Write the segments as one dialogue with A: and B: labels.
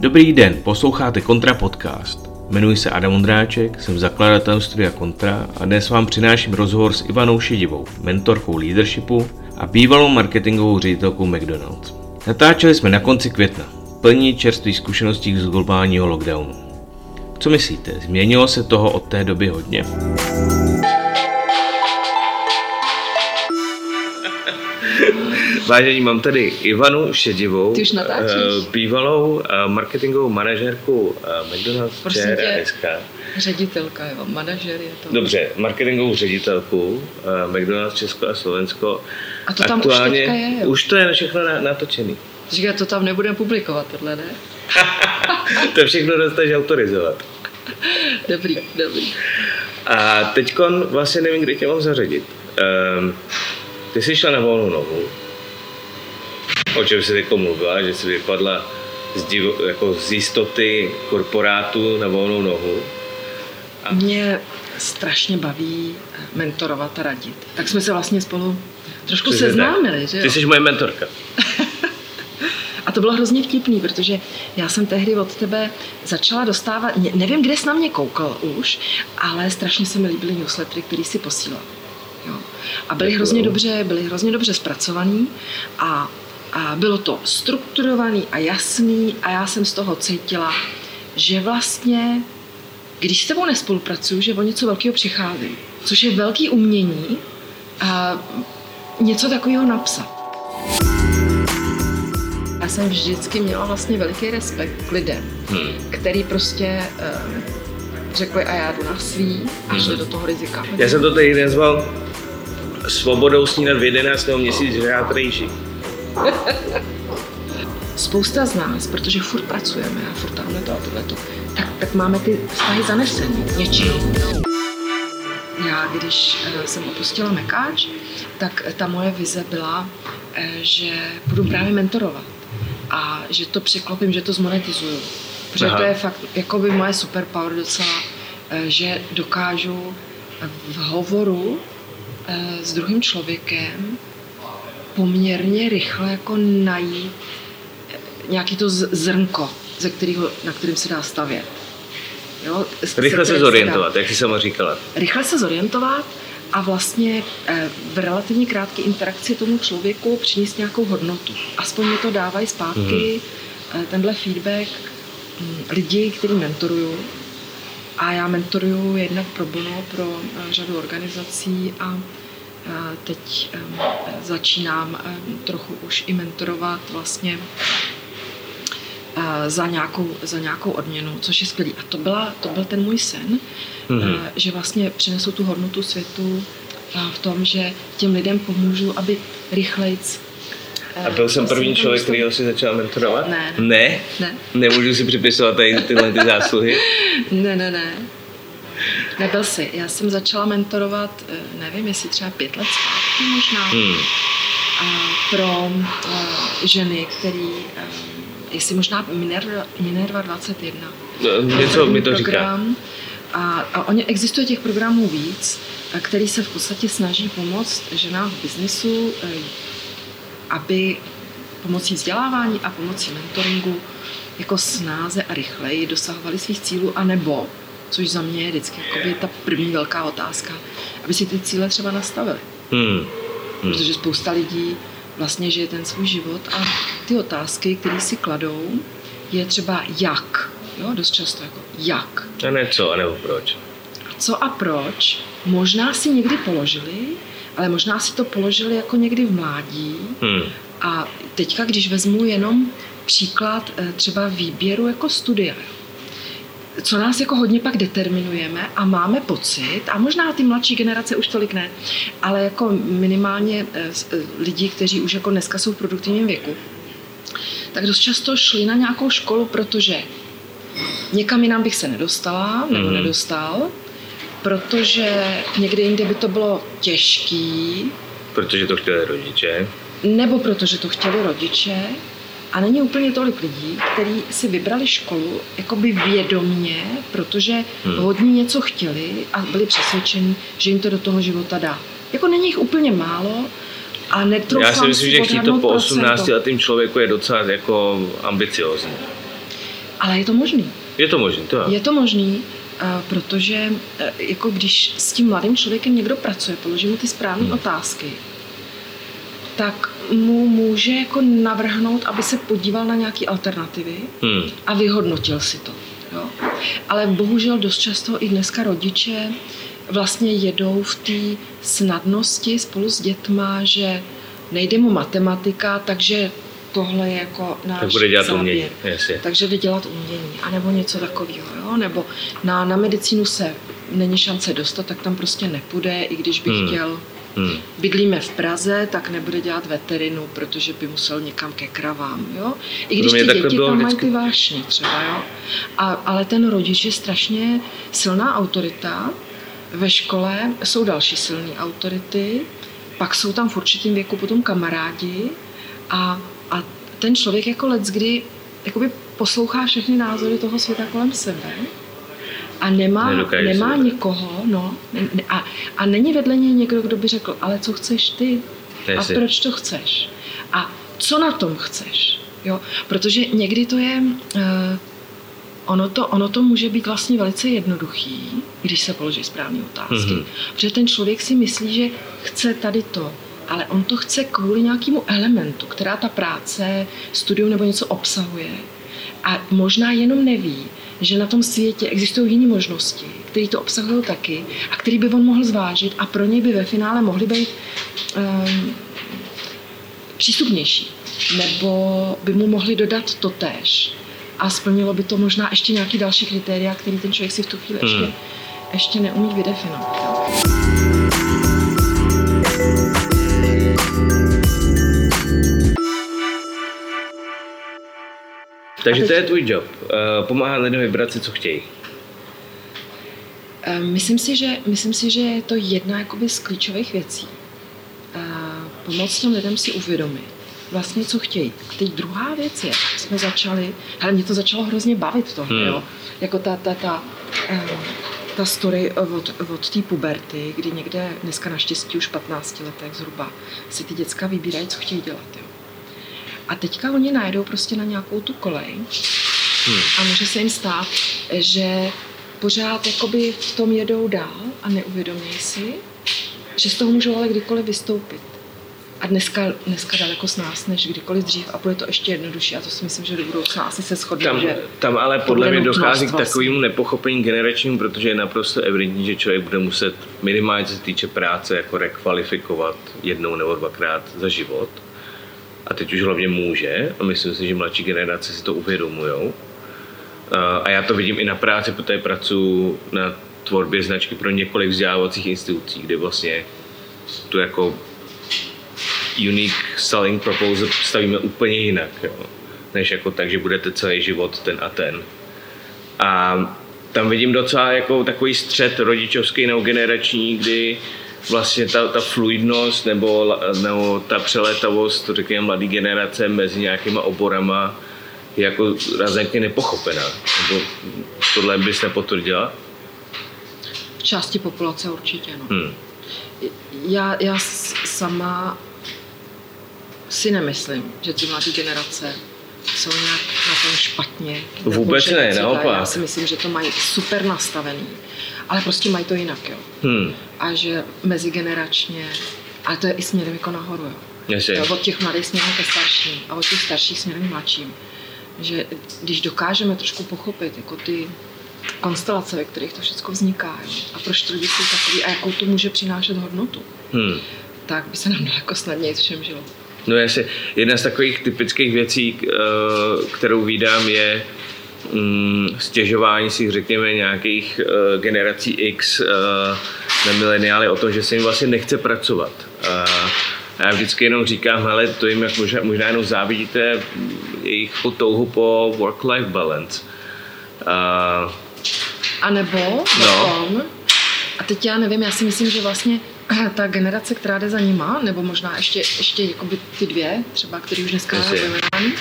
A: Dobrý den, posloucháte Kontra Podcast. Jmenuji se Adam Ondráček, jsem zakladatel studia Kontra a dnes vám přináším rozhovor s Ivanou Šedivou, mentorkou leadershipu a bývalou marketingovou ředitelkou McDonald's. Natáčeli jsme na konci května, plní čerstvých zkušeností z globálního lockdownu. Co myslíte, změnilo se toho od té doby hodně? Vážení, mám tady Ivanu Šedivou,
B: Ty už natáčíš?
A: eh, bývalou eh, marketingovou manažerku eh, McDonald's
B: Prosím tě. Ředitelka, jo, manažer je to.
A: Dobře, marketingovou ředitelku McDonald's Česko a Slovensko.
B: A to tam už teďka je, jo?
A: Už to je všechno na- natočený.
B: Říká, to tam nebudeme publikovat, tohle ne?
A: to všechno dostaneš autorizovat.
B: Dobrý, dobrý.
A: A teď vlastně nevím, kde tě mám zařadit. Um, ty jsi šla na volnou nohu. O čem jsi teď mluvila, že jsi vypadla z, div, jako z jistoty korporátu na volnou nohu.
B: Mě strašně baví mentorovat a radit. Tak jsme se vlastně spolu trošku
A: Přesně tak.
B: seznámili, že
A: Ty
B: jo?
A: jsi moje mentorka.
B: A to bylo hrozně vtipný, protože já jsem tehdy od tebe začala dostávat, ne- nevím, kde jsi na mě koukal už, ale strašně se mi líbily newslettery, který si posílal. Jo. A byly hrozně dobře, byly hrozně dobře zpracovaný a, a bylo to strukturovaný a jasný a já jsem z toho cítila, že vlastně, když s tebou nespolupracuju, že o něco velkého přicházím, což je velký umění a něco takového napsat. Já jsem vždycky měla vlastně veliký respekt k lidem,
A: Hmm.
B: který prostě um, řekli a já jdu na svý a šli do toho rizika.
A: Já jsem to tady nazval svobodou snídat v 11. měsíc rejži.
B: Spousta z nás, protože furt pracujeme a furt tamhle to a tohleto, tak, tak máme ty vztahy zanesený něčím. Já, když eh, jsem opustila Mekáč, tak eh, ta moje vize byla, eh, že budu právě mentorovat a že to překlopím, že to zmonetizuju. Protože
A: Aha.
B: to je fakt jakoby moje superpower docela, že dokážu v hovoru s druhým člověkem poměrně rychle jako najít eh, nějaký to zrnko, ze kterého, na kterým se dá stavět. Jo?
A: Rychle se
B: dá-
A: zorientovat, jak jsi sama říkala.
B: rychle se zorientovat a vlastně eh, v relativně krátké interakci tomu člověku přinést nějakou hodnotu. Aspoň mi to dávají zpátky mm. tenhle feedback mm, lidi, který mentoruju. A já mentoruju jednak pro bono pro řadu organizací a teď začínám trochu už i mentorovat vlastně eh, za nějakou, za nějakou odměnu, což je skvělý. A to, byla, to byl ten můj sen,
A: Mhm.
B: mm-hmm. že vlastně přinesu tu hodnotu světu eh, v tom, že těm lidem pomůžu, aby rychlejc eh,
A: A byl jsem první člověk,
B: dostali.
A: který si začal mentorovat?
B: Ne.
A: Ne?
B: Ne.
A: Nemůžu si připisovat tady tyhle ty zásluhy?
B: Ne, ne, ne. Nebyl jsi. Já jsem začala mentorovat, eh, nevím, jestli třeba pět let zpátky možná,
A: Hmm.
B: a pro eh, ženy, který, eh, jestli možná Minerva, Minerva 21.
A: No, Něco mi to říká.
B: program. A, a oni, existuje těch programů víc, a který se v podstatě snaží pomoct ženám v biznesu, aby pomocí vzdělávání a pomocí mentoringu jako snáze a rychleji dosahovali svých cílů, anebo, což za mě je vždycky jakoby ta první velká otázka, aby si ty cíle třeba nastavili.
A: Hmm. Hmm.
B: Protože spousta lidí vlastně žije ten svůj život a ty otázky, které si kladou, je třeba jak. Jo, dost často jako jak.
A: A ne co, anebo proč.
B: Co a proč? Možná si někdy položili, ale možná si to položili jako někdy v mládí.
A: Hmm.
B: A teďka, když vezmu jenom příklad eh, třeba výběru jako studia, co nás jako hodně pak determinujeme a máme pocit, a možná ty mladší generace už tolik ne, ale jako minimálně eh, eh, lidi, kteří už jako dneska jsou v produktivním věku, tak dost často šli na nějakou školu, protože někam jinam bych se nedostala, nebo
A: Mhm.
B: nedostal, protože někde jinde by to bylo těžký,
A: Protože to chtěli rodiče.
B: nebo protože to chtěli rodiče. A není úplně tolik lidí, kteří si vybrali školu jakoby vědomně, protože
A: Hmm.
B: hodně něco chtěli a byli přesvědčeni, že jim to do toho života dá. Jako není jich úplně málo a netroufám
A: Já si myslím, že chtít to po
B: procento.
A: 18 letým člověku je docela jako ambiciozní.
B: Ale je to možný.
A: Je to možný, to
B: je. to možný, eh, protože eh, jako když s tím mladým člověkem někdo pracuje, položí mu ty správné hmm. otázky, tak mu může jako navrhnout, aby se podíval na nějaké alternativy hmm. a vyhodnotil si to. Jo. Ale bohužel dost často i dneska rodiče vlastně jedou v té snadnosti spolu s dětma, že nejde mu matematika, takže tohle je jako náš
A: tak bude dělat umění.
B: Takže jde dělat umění, anebo něco takového, jo? nebo na, na medicínu se není šance dostat, tak tam prostě nepůjde, i když by hmm. chtěl. Hmm. Bydlíme v Praze, tak nebude dělat veterinu, protože by musel někam ke kravám, jo? I když ty děti tam mají ty vášně třeba, jo? A, ale ten rodič je strašně silná autorita, ve škole jsou další silné autority, pak jsou tam v určitém věku potom kamarádi a, a ten člověk jako let, kdy jakoby poslouchá všechny názory toho světa kolem sebe a nemá, nemá nikoho, no, ne, a, a není vedle něj někdo, kdo by řekl, ale co chceš ty? A proč to chceš? A co na tom chceš? Jo? Protože někdy to je, uh, ono to, ono to může být vlastně velice jednoduchý, když se položí správné otázky. Mm-hmm. Protože ten člověk si myslí, že chce tady to, ale on to chce kvůli nějakému elementu, která ta práce, studium nebo něco obsahuje. A možná jenom neví, že na tom světě existují jiné možnosti, které to obsahují taky a který by on mohl zvážit a pro něj by ve finále mohly být um, přístupnější. Nebo by mu mohli dodat to též. A splnilo by to možná ještě nějaký další kritéria, který ten člověk si v tu chvíli hmm. ještě, ještě neumí vydefinovat.
A: Takže to je tvůj job. Uh, pomáhat lidem vybrat si, co chtějí.
B: Uh, myslím si, že, myslím si, že je to jedna jakoby z klíčových věcí. Pomoct těm lidem si uvědomit vlastně, co chtějí. A teď druhá věc je, jsme začali, ale mě to začalo hrozně bavit to, hmm. jo. Jako ta, ta, ta, ta story od, od té puberty, kdy někde dneska naštěstí už 15 letech zhruba si ty děcka vybírají, co chtějí dělat. Jo. A teďka oni najdou prostě na nějakou tu kolej hmm. a může se jim stát, že pořád jakoby v tom jedou dál a neuvědomí si, že z toho můžou ale kdykoliv vystoupit. A dneska, dneska daleko s nás než kdykoliv dřív a bude to ještě jednodušší a to si myslím, že do budoucna asi se shodne.
A: Tam,
B: že
A: tam ale podle mě dochází k takovému vlastně. nepochopení generačnímu, protože je naprosto evidentní, že člověk bude muset minimálně co se týče práce jako rekvalifikovat jednou nebo dvakrát za život a teď už hlavně může a myslím si, že mladší generace si to uvědomují. A já to vidím i na práci, protože pracuji na tvorbě značky pro několik vzdělávacích institucí, kde vlastně tu jako unique selling proposal stavíme úplně jinak, jo. než jako tak, že budete celý život ten a ten. A tam vidím docela jako takový střed rodičovský nebo generační, kdy vlastně ta, ta fluidnost nebo, nebo ta přeletavost, řekněme, mladé generace mezi nějakýma oborama je jako razentně nepochopená. Nebo tohle bys nepotvrdila?
B: V části populace určitě, no. Hmm. Já, já sama si nemyslím, že ty mladé generace jsou nějak na tom špatně.
A: Vůbec ne, naopak.
B: Já si myslím, že to mají super nastavený ale prostě mají to jinak, jo. Hmm. A že mezigeneračně, a to je i směrem jako nahoru, jo. jo od těch mladých směrem ke starším a od těch starších směrem k mladším. Že když dokážeme trošku pochopit jako ty konstelace, ve kterých to všechno vzniká, jo, a proč to lidi jsou takový a jakou to může přinášet hodnotu, hmm. tak by se nám daleko snadněji všem žilo.
A: No jasně, jedna z takových typických věcí, eh, kterou vídám, je stěžování si, řekněme, nějakých uh, generací X uh, na mileniály o tom, že se jim vlastně nechce pracovat. Uh, a já vždycky jenom říkám, hele, to jim jak možná, možná jenom závidíte jejich touhu po work-life balance.
B: Uh, a nebo no. a teď já nevím, já si myslím, že vlastně ta generace, která jde za nima, nebo možná ještě, ještě ty dvě, třeba, který už dneska vyjmenovaný,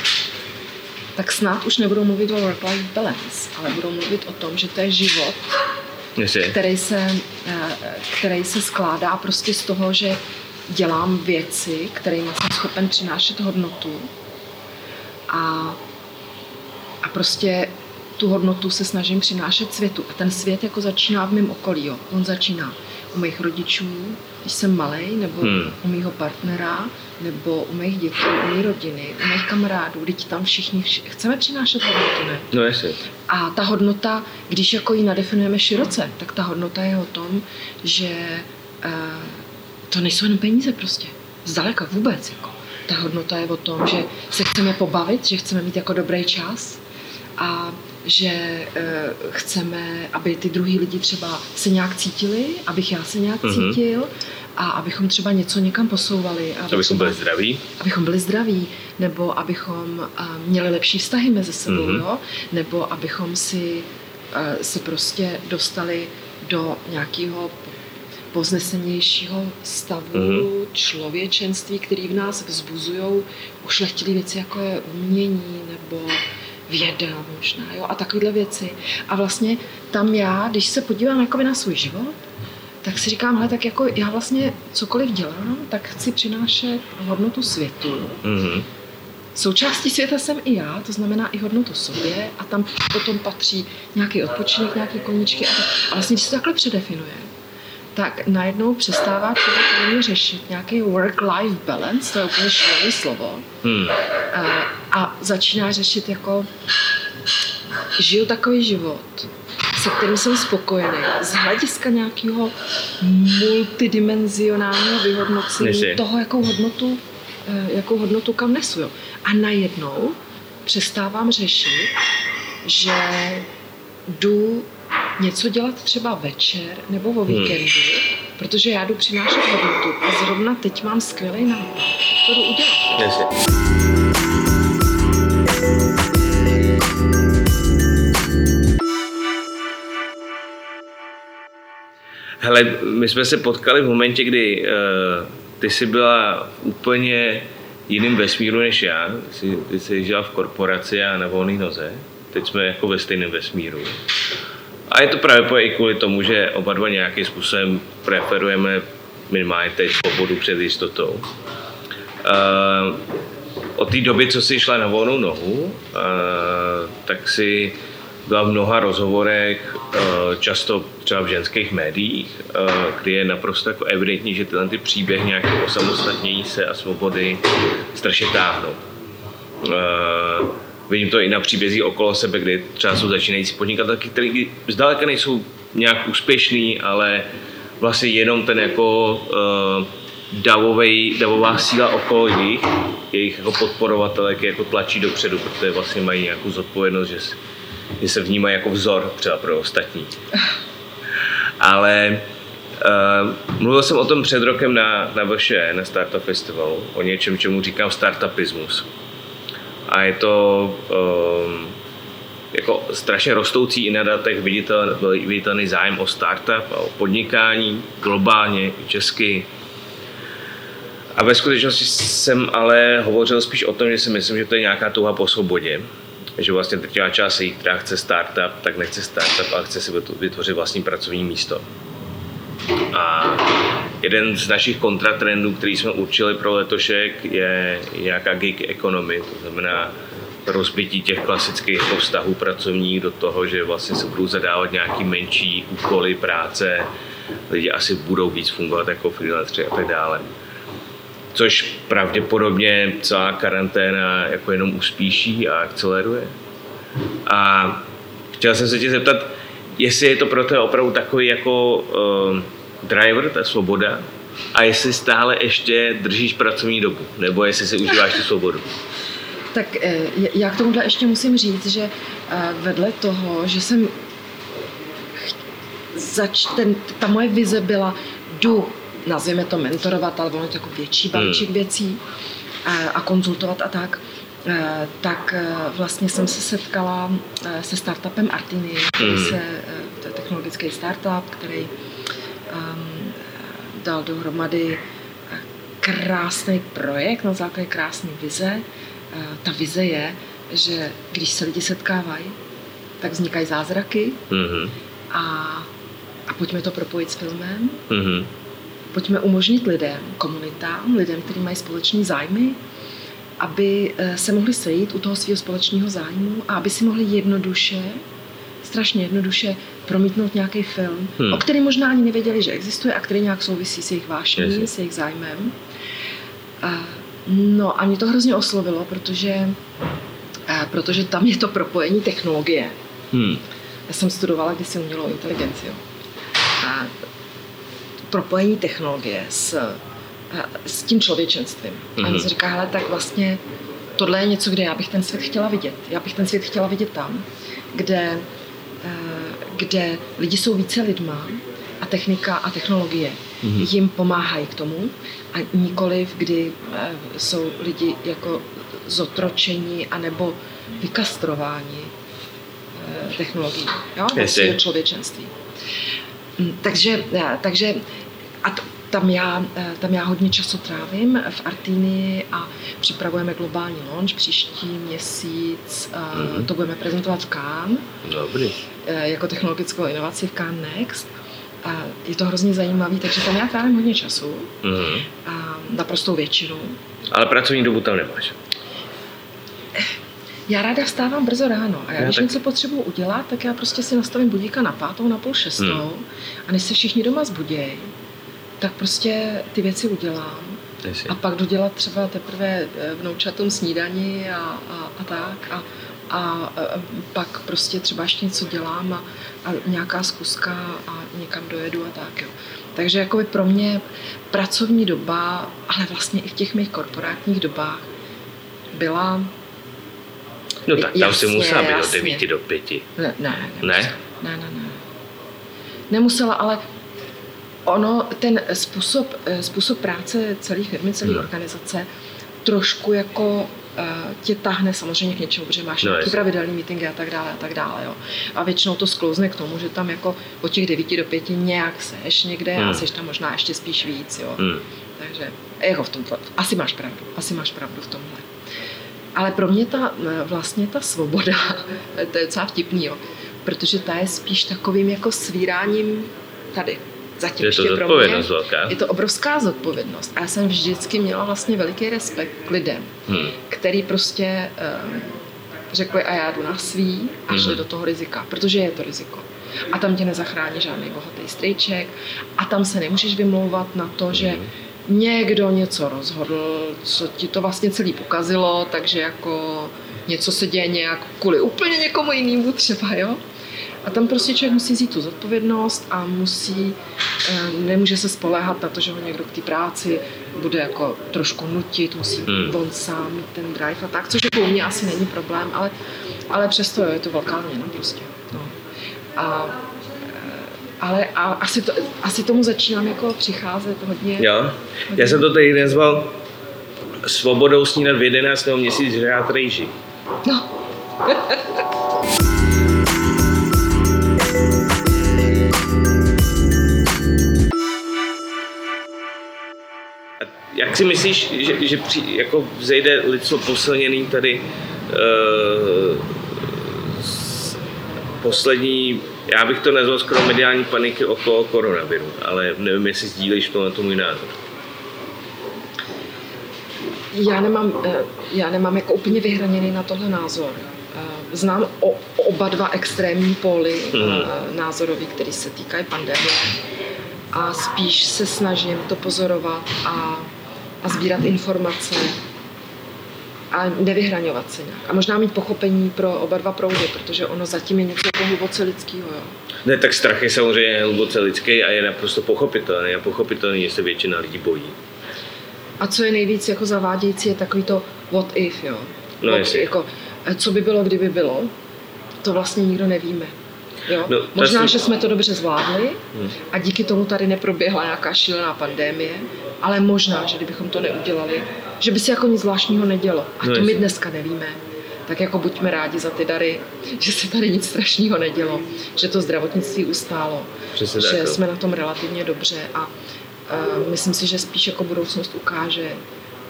B: tak snad už nebudou mluvit o work-life balance, ale budou mluvit o tom, že to je život, který se, eh, který se skládá prostě z toho, že dělám věci, kterými jsem schopen přinášet hodnotu a, a prostě tu hodnotu se snažím přinášet světu. A ten svět jako začíná v mém okolí. Jo. On začíná u mých rodičů, když jsem malý, nebo hmm. u mého partnera, nebo u mých dětí, u mé rodiny, u mých kamarádů, teď tam všichni vši- chceme přinášet hodnotu, ne?
A: No jasně.
B: A ta hodnota, když jako ji nadefinujeme široce, tak ta hodnota je o tom, že uh, to nejsou jen peníze prostě. Zdaleka vůbec. Jako. Ta hodnota je o tom, že se chceme pobavit, že chceme mít jako dobrý čas a že uh, chceme, aby ty druhý lidi třeba se nějak cítili, abych já se nějak mm-hmm. cítil a abychom třeba něco někam posouvali.
A: Aby abychom byli zdraví.
B: Abychom byli zdraví, nebo abychom uh, měli lepší vztahy mezi sebou, mm-hmm. jo? nebo abychom si uh, se prostě dostali do nějakého poznesenějšího stavu mm-hmm. člověčenství, který v nás vzbuzují ušlechtilé věci, jako je umění nebo věda možná, jo, a takovéhle věci. A vlastně tam já, když se podívám jakoby na svůj život, tak si říkám, hele, tak jako já vlastně cokoliv dělám, tak chci přinášet hodnotu světu. Mm-hmm. Součástí světa jsem i já, to znamená i hodnotu sobě a tam potom patří nějaký odpočinek, nějaké koníčky a, tak. a vlastně, když se takhle předefinuje, tak najednou přestává člověk úplně řešit nějaký work-life balance, to je úplně šílené slovo, hmm. a, a začíná řešit jako žiju takový život, se kterým jsem spokojený, z hlediska nějakého multidimenzionálního vyhodnocení Neži. toho, jakou hodnotu, e, jakou hodnotu kam nesu. Jo. A najednou přestávám řešit, že jdu něco dělat třeba večer nebo o víkendu, hmm. protože já jdu přinášet hodnotu a zrovna teď mám skvělý nápad, to jdu udělat. Yes.
A: Hele, my jsme se potkali v momentě, kdy uh, ty jsi byla v úplně jiným vesmíru než já. Ty jsi, ty jsi žila v korporaci a na volné noze. Teď jsme jako ve stejném vesmíru. A je to právě i kvůli tomu, že oba dva nějakým způsobem preferujeme minimálně teď svobodu před jistotou. Uh, od té doby, co jsi šla na volnou nohu, uh, tak si byla v mnoha rozhovorech, uh, často třeba v ženských médiích, uh, kdy je naprosto jako evidentní, že tyhle ty příběhy nějaké osamostatnění se a svobody strašně táhnou. Uh, Vidím to i na příbězích okolo sebe, kdy třeba jsou začínající podnikatelé, kteří zdaleka nejsou nějak úspěšný, ale vlastně jenom ten jako uh, davovej, davová síla okolo jich, jejich jako podporovatelek jako tlačí dopředu, protože vlastně mají nějakou zodpovědnost, že, že se vnímají jako vzor třeba pro ostatní. Ale uh, mluvil jsem o tom před rokem na, na VŠE, na Startup Festivalu, o něčem, čemu říkám startupismus a je to um, jako strašně rostoucí i na datech viditel, viditelný zájem o startup a o podnikání globálně, i česky. A ve skutečnosti jsem ale hovořil spíš o tom, že si myslím, že to je nějaká touha po svobodě. Že vlastně drtivá část lidí, která chce startup, tak nechce startup, ale chce si vytvořit vlastní pracovní místo. A jeden z našich kontratrendů, který jsme určili pro letošek, je nějaká gig economy, to znamená rozbití těch klasických vztahů pracovních do toho, že vlastně se budou zadávat nějaký menší úkoly práce, lidi asi budou víc fungovat jako freelanceri a tak dále. Což pravděpodobně celá karanténa jako jenom uspíší a akceleruje. A chtěl jsem se tě zeptat, jestli je to pro to opravdu takový jako uh, driver, ta svoboda, a jestli stále ještě držíš pracovní dobu, nebo jestli si užíváš tu svobodu.
B: Tak eh, já k tomuhle ještě musím říct, že eh, vedle toho, že jsem zač, ten, ta moje vize byla jdu, nazvěme to mentorovat, ale ono je to jako větší balíček hmm. věcí a, a konzultovat a tak, tak vlastně jsem se setkala se startupem Artiny, který hmm. se, to je technologický startup, který dal dohromady eh, krásný projekt na základě krásné vize. Uh, ta vize je, že když se lidi setkávají, tak vznikají zázraky mm-hmm. a, a pojďme to propojit s filmem. Mm-hmm. Pojďme umožnit lidem, komunitám, lidem, kteří mají společné zájmy, aby eh, se mohli sejít u toho svého společného zájmu a aby si mohli jednoduše, strašně jednoduše promítnout nějaký film, hmm. o který možná ani nevěděli, že existuje a který nějak souvisí s jejich vášní, s jejich zájmem. A, no a mě to hrozně oslovilo, protože, a, protože tam je to propojení technologie. Hmm. Já jsem studovala kdysi umělou inteligenci. Jo. A propojení technologie s, s tím člověčenstvím. Mm-hmm. A on si říká, hele, tak vlastně tohle je něco, kde já bych ten svět chtěla vidět. Já bych ten svět chtěla vidět tam, kde, kde lidi jsou více lidma a technika a technologie mm-hmm. jim pomáhají k tomu a nikoliv, kdy eh, jsou lidi jako zotročení anebo vykastrováni eh, technologií, jo, do člověčenství. Mm, takže, takže a to, tam já, eh, tam já hodně času trávím v Artini a připravujeme globální launch příští měsíc. Mm-hmm. To budeme prezentovat v Cannes.
A: Dobrý.
B: Eh, jako technologickou inovaci v Cannes Next. A je to hrozně zajímavý, takže tam já trávím hodně času. Mm-hmm. A naprostou většinu.
A: Ale pracovní dobu tam nemáš?
B: Já ráda vstávám brzo ráno a já, já když tak... něco potřebuji udělat, tak já prostě si nastavím budíka na pátou, na půl šestou hmm. a než se všichni doma zbudějí, tak prostě ty věci udělám. A pak jdu dělat třeba teprve eh, vnoučatům snídaní a, a, a tak. A, a, pak prostě třeba ještě něco dělám a, a nějaká zkuska a někam dojedu a tak. Jo. Takže jako pro mě pracovní doba, ale vlastně i v těch mých korporátních dobách byla
A: No tak tam jasně, si musela být od 9 do 5.
B: Ne, ne, ne? Ne, ne, ne. Nemusela, ale ono, ten způsob, eh, způsob práce celé firmy, celé no. organizace trošku jako uh, tě tahne samozřejmě k něčemu, protože máš no, nějaký pravidelný meetingy a tak dále a tak dále. Jo. A většinou to sklouzne k tomu, že tam jako od těch 9 do 5 nějak seš někde hmm. a seš tam možná ještě spíš víc. Jo. Hmm. Takže jako v tomhle, asi máš pravdu, asi máš pravdu v tomhle. Ale pro mě ta eh, vlastně ta svoboda, to je docela vtipný, jo, protože ta je spíš takovým jako svíráním tady,
A: Zatím je to zodpovědnost
B: pro
A: mě, velká.
B: Je to obrovská zodpovědnost. A já jsem vždycky měla vlastně veliký respekt k lidem, hmm. který prostě um, řekli a já jdu na svý a šli hmm. do toho rizika, protože je to riziko. A tam tě nezachrání žádný bohatý strejček a tam se nemůžeš vymlouvat na to, hmm. že někdo něco rozhodl, co ti to vlastně celý pokazilo, takže jako něco se děje nějak kvůli úplně někomu jinému třeba, jo? A tam prostě člověk musí vzít tu zodpovědnost a musí, eh, nemůže se spoléhat na to, že ho někdo k té práci bude jako trošku nutit, musí hmm. on sám mít ten drive a tak, což jako u mě asi není problém, ale, ale přesto je to velká změna prostě. No. A eh, ale a asi, to, asi tomu začínám jako přicházet hodně.
A: Jo, hodně. já jsem to tady nazval svobodou snídat v 11. měsíc žrát rejži. No. Jak si myslíš, že, že při, jako vzejde lidstvo posilněný tady uh, poslední, já bych to nazval skoro mediální paniky okolo koronaviru, ale nevím, jestli sdílíš to na to můj názor.
B: Já nemám, eh, já nemám jako úplně vyhraněný na tohle názor. Eh, znám o, oba dva extrémní póly hmm. názorový, který se týkají pandemie a spíš se snažím to pozorovat a a sbírat informace a nevyhraňovat se nějak. A možná mít pochopení pro oba dva proudy, protože ono zatím je něco jako hluboce lidského. Jo.
A: Ne, tak strach je samozřejmě hluboce lidský a je naprosto pochopitelný. A pochopitelný, že se většina lidí bojí.
B: A co je nejvíc jako zavádějící, je takový to what if, jo.
A: No, what,
B: jako, co by bylo, kdyby bylo, to vlastně nikdo nevíme. Jo? No, Možná, že jsme to dobře zvládli hmm. a díky tomu tady neproběhla nějaká šílená pandémie, ale možná, že kdybychom to neudělali, že by se jako nic zvláštního nedělo. A no to my dneska nevíme. Tak jako buďme rádi za ty dary, že se tady nic strašného nedělo, že to zdravotnictví ustálo, Přesně že tak, jsme na tom relativně dobře a uh, myslím si, že spíš jako budoucnost ukáže,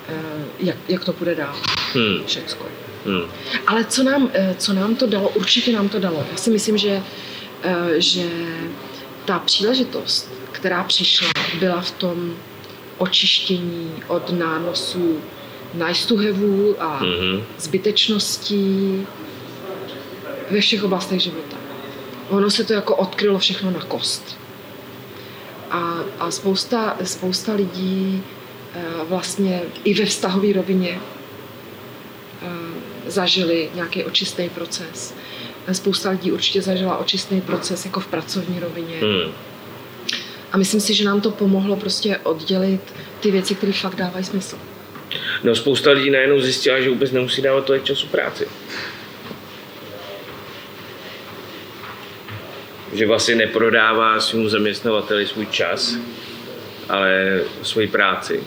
B: uh, jak, jak to bude dál. Hmm. Všecko. Hmm. Ale co nám, eh, co nám to dalo, určitě nám to dalo. Já si myslím, že, že ta příležitost, která přišla, byla v tom očištění od nánosů nice to have a mm-hmm. zbytečností ve všech oblastech života. Ono se to jako odkrylo všechno na kost. A, a spousta, spousta lidí e, vlastně i ve vztahové rovině zažili nějaký očistný proces. Spousta lidí určitě zažila očistný proces jako v pracovní rovině. Hmm. A myslím si, že nám to pomohlo prostě oddělit ty věci, které fakt dávají smysl.
A: No spousta lidí najednou zjistila, že vůbec nemusí dávat tolik času práci. Že vlastně neprodává svým zaměstnavateli svůj čas, ale svoji práci.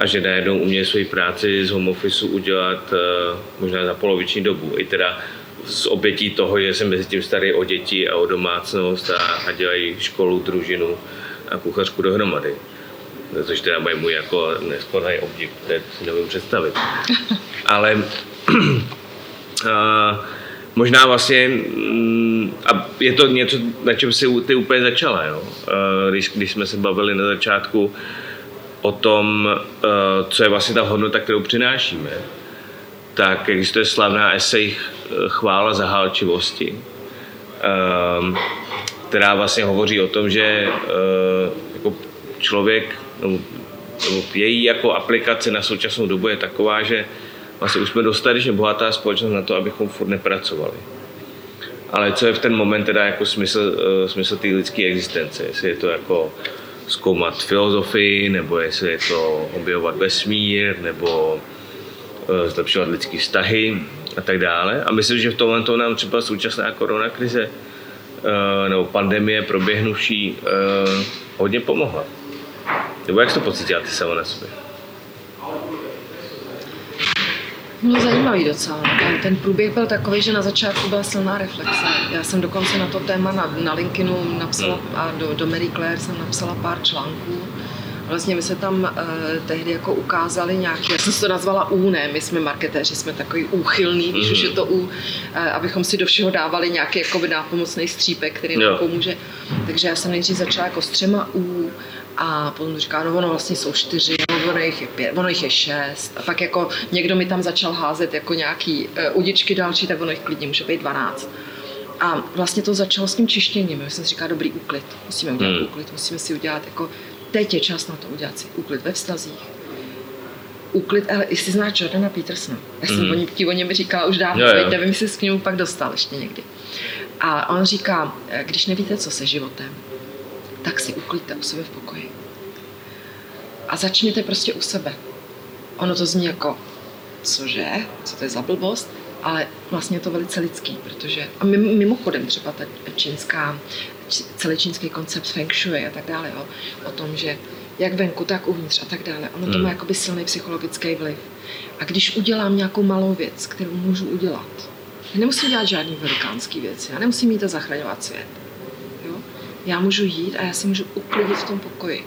A: A že najednou uměje svoji práci z home office udělat uh, možná za poloviční dobu. I teda z obětí toho, že se mezi tím starý o děti a o domácnost a, a dělají školu, družinu a kuchařku dohromady což teda bude můj jako nesporný obdiv, to si nevím představit. Ale a, možná vlastně, mm, a je to něco, na čem si ty úplně začala, jo? Když, když jsme se bavili na začátku o tom, co je vlastně ta hodnota, kterou přinášíme, tak existuje slavná esej Chvála zahálčivosti, která vlastně hovoří o tom, že jako člověk nebo, její jako aplikace na současnou dobu je taková, že vlastně už jsme dostatečně bohatá společnost na to, abychom furt nepracovali. Ale co je v ten moment teda jako smysl, uh, smysl té lidské existence? Jestli je to jako zkoumat filozofii, nebo jestli je to objevovat vesmír, nebo uh, zlepšovat lidské vztahy a tak dále. A myslím, že v tomhle to nám třeba současná koronakrize uh, nebo pandemie proběhnuvší uh, hodně pomohla. Nebo jak to pocítila ty sama na sobě?
B: Bylo zajímavý docela. Ten průběh byl takový, že na začátku byla silná reflexe. Já jsem dokonce na to téma na, na LinkedInu napsala hmm. a do, do Mary Claire jsem napsala pár článků. Vlastně my se tam uh, tehdy jako ukázali nějaký, já jsem to nazvala U, ne, my jsme marketéři, jsme takový úchylný, když mm. už je to U, uh, abychom si do všeho dávali nějaký jako nápomocný střípek, který nám pomůže. Takže já jsem nejdřív začala jako s třema U, a potom říká, no ono vlastně jsou čtyři, no ono jich je pět, ono jich je šest. A pak jako někdo mi tam začal házet jako nějaký uh, udičky další, tak ono jich klidně může být dvanáct. A vlastně to začalo s tím čištěním. Já jsem si říkala, dobrý úklid, musíme udělat hmm. úklid, musíme si udělat jako, teď je čas na to udělat si úklid ve vztazích. Úklid, ale jestli znáš Jordana Petersona, já jsem hmm. ti o něm říkala už dávno, jo, jo. nevím, jestli jsi k němu pak dostal ještě někdy. A on říká, eh, když nevíte, co se životem, tak si uklidte u sebe v pokoji. A začněte prostě u sebe. Ono to zní jako, cože, co to je za blbost, ale vlastně je to velice lidský, protože, a mimochodem třeba ta čínská, celý čínský koncept feng shui a tak dále, jo, o tom, že jak venku, tak uvnitř a tak dále. Ono to má hmm. jakoby silný psychologický vliv. A když udělám nějakou malou věc, kterou můžu udělat, nemusím dělat žádný velikánský věci, já nemusím jít a zachraňovat svět já můžu jít a já si můžu uklidit v tom pokoji.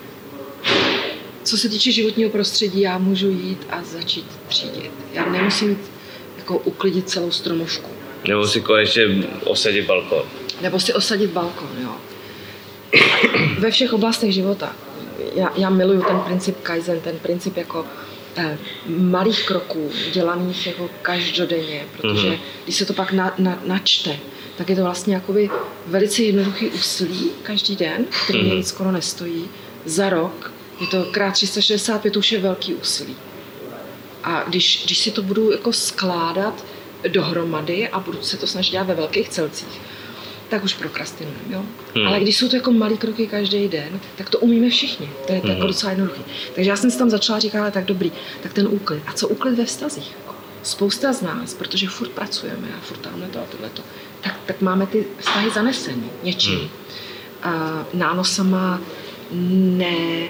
B: Co se týče životního prostředí, já můžu jít a začít třídit. Já nemusím mít jako uklidit celou stromovku.
A: Nebo si konečně osadit balkon.
B: Nebo si osadit balkon, jo. Ve všech oblastech života. Já, já miluju ten princip Kaizen, ten princip jako eh, malých kroků, dělaných jako každodenně, protože mm-hmm. když se to pak na, na, načte, tak je to vlastně jakoby velice jednoduchý úsilí každý den, který mm-hmm. nic skoro nestojí. Za rok je to krát 365, už je velký úsilí. A když, když si to budu jako skládat dohromady a budu se to snažit dělat ve velkých celcích, tak už prokrastinuju. Jo? Hmm. Ale když jsou to jako malý kroky každý den, tak to umíme všichni. To je hmm. jako docela jednoduché. Takže já jsem si tam začala říkat, ale tak dobrý, tak ten úklid. A co úklid ve vztazích? Spousta z nás, protože furt pracujeme a furt tamhle to a tohle to, tak, tak máme ty vztahy zanesený něčím. Hmm. A nánosama ne,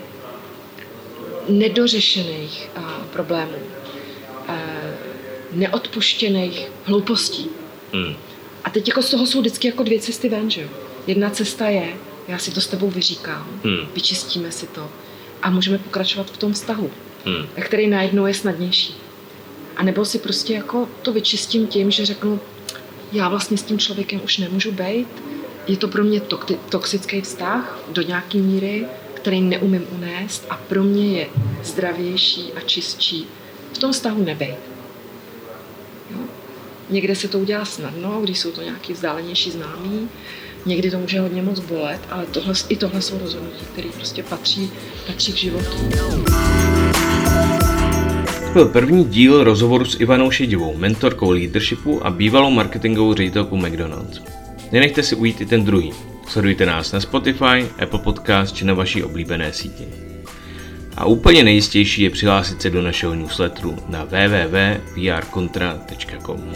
B: nedořešených a, problémů, a, neodpuštěných hloupostí. Hmm. A teď jako z toho jsou vždycky jako dvě cesty ven, že jo? Jedna cesta je, já si to s tebou vyříkám, hmm. vyčistíme si to a můžeme pokračovat v tom vztahu, hmm. který najednou je snadnější. A nebo si prostě jako to vyčistím tím, že řeknu, já vlastně s tím člověkem už nemůžu být, je to pro mě toxický vztah do nějaké míry, který neumím unést a pro mě je zdravější a čistší v tom vztahu nebejt. Jo? Někde se to udělá snadno, když jsou to nějaký vzdálenější známí, někdy to může hodně moc bolet, ale tohle, i tohle jsou rozhodnutí, které prostě patří, patří k životu.
A: Byl první díl rozhovoru s Ivanou Šedivou, mentorkou leadershipu a bývalou marketingovou ředitelkou McDonald's. Nenechte si ujít i ten druhý. Sledujte nás na Spotify, Apple Podcast či na vaší oblíbené síti. A úplně nejistější je přihlásit se do našeho newsletteru na www.vrcontra.com.